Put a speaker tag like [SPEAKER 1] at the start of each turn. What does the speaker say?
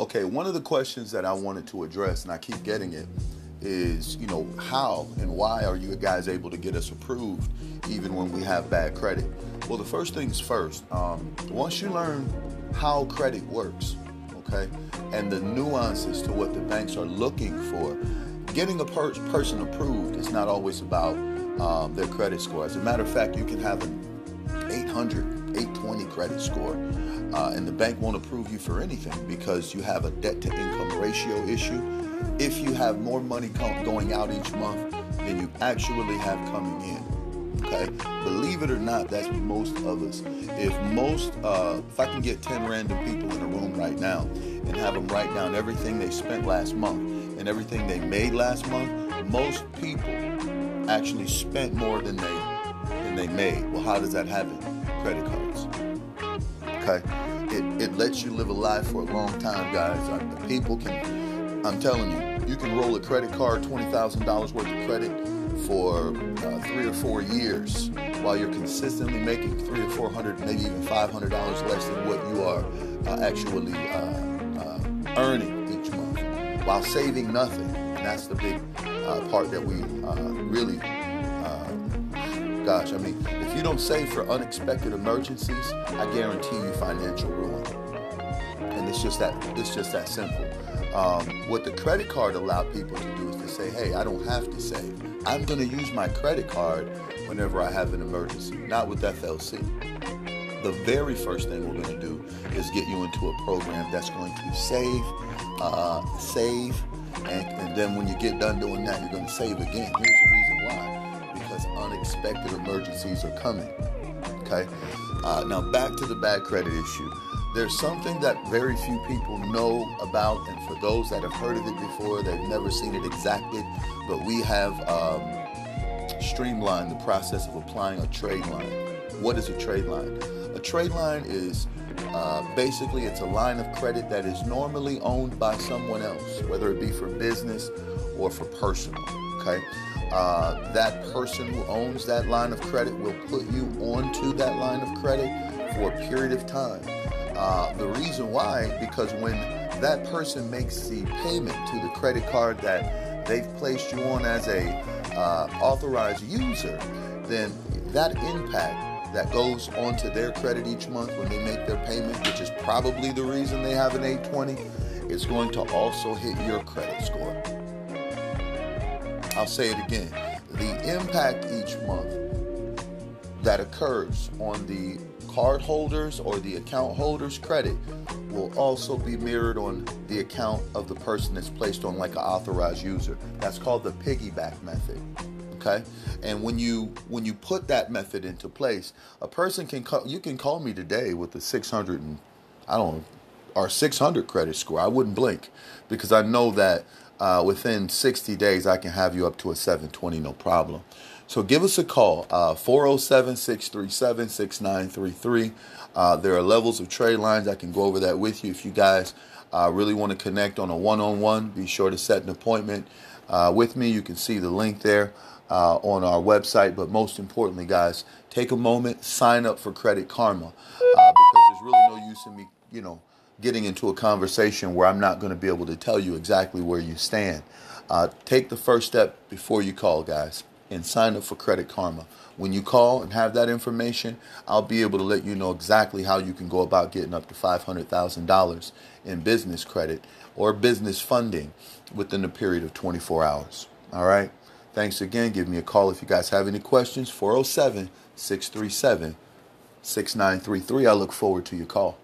[SPEAKER 1] Okay, one of the questions that I wanted to address, and I keep getting it, is you know how and why are you guys able to get us approved even when we have bad credit? Well, the first things first. Um, once you learn how credit works, okay, and the nuances to what the banks are looking for, getting a per- person approved is not always about um, their credit score. As a matter of fact, you can have an 800, 820 credit score uh, and the bank won't approve you for anything because you have a debt to income ratio issue. If you have more money going out each month than you actually have coming in, okay? Believe it or not, that's most of us. If most, uh, if I can get 10 random people in a room right now and have them write down everything they spent last month and everything they made last month, most people actually spent more than they than they made. Well, how does that happen? Credit cards. Okay, it, it lets you live a life for a long time, guys. Uh, people can, I'm telling you, you can roll a credit card, $20,000 worth of credit for uh, three or four years while you're consistently making three or four hundred, maybe even five hundred dollars less than what you are uh, actually uh, uh, earning each month, while saving nothing. And that's the big uh, part that we really gosh, I mean, if you don't save for unexpected emergencies, I guarantee you financial ruin. And it's just that it's just that simple. Um, what the credit card allowed people to do is to say, hey, I don't have to save. I'm going to use my credit card whenever I have an emergency, not with FLC. The very first thing we're going to do is get you into a program that's going to save, uh, save, and, and then when you get done doing that, you're going to save again. Here's the reason why unexpected emergencies are coming. Okay? Uh, now, back to the bad credit issue. There's something that very few people know about, and for those that have heard of it before, they've never seen it exactly, but we have um, streamlined the process of applying a trade line. What is a trade line? A trade line is uh, basically it's a line of credit that is normally owned by someone else, whether it be for business or for personal. Okay, uh, that person who owns that line of credit will put you onto that line of credit for a period of time. Uh, the reason why, because when that person makes the payment to the credit card that they've placed you on as a uh, authorized user, then that impact that goes onto their credit each month when they make their payment, which is probably the reason they have an 820, is going to also hit your credit score. I'll say it again. The impact each month that occurs on the card holders or the account holders credit will also be mirrored on the account of the person that's placed on like an authorized user. That's called the piggyback method. Okay? And when you when you put that method into place, a person can call you can call me today with a 600 and I don't know or 600 credit score. I wouldn't blink because I know that uh, within 60 days, I can have you up to a 720, no problem. So give us a call, uh, 407 637 6933. Uh, there are levels of trade lines. I can go over that with you. If you guys uh, really want to connect on a one on one, be sure to set an appointment uh, with me. You can see the link there uh, on our website. But most importantly, guys, take a moment, sign up for Credit Karma because there's really no use in me, you know getting into a conversation where I'm not going to be able to tell you exactly where you stand. Uh, take the first step before you call, guys, and sign up for Credit Karma. When you call and have that information, I'll be able to let you know exactly how you can go about getting up to $500,000 in business credit or business funding within a period of 24 hours. All right? Thanks again. Give me a call if you guys have any questions. 407 637 6933. I look forward to your call.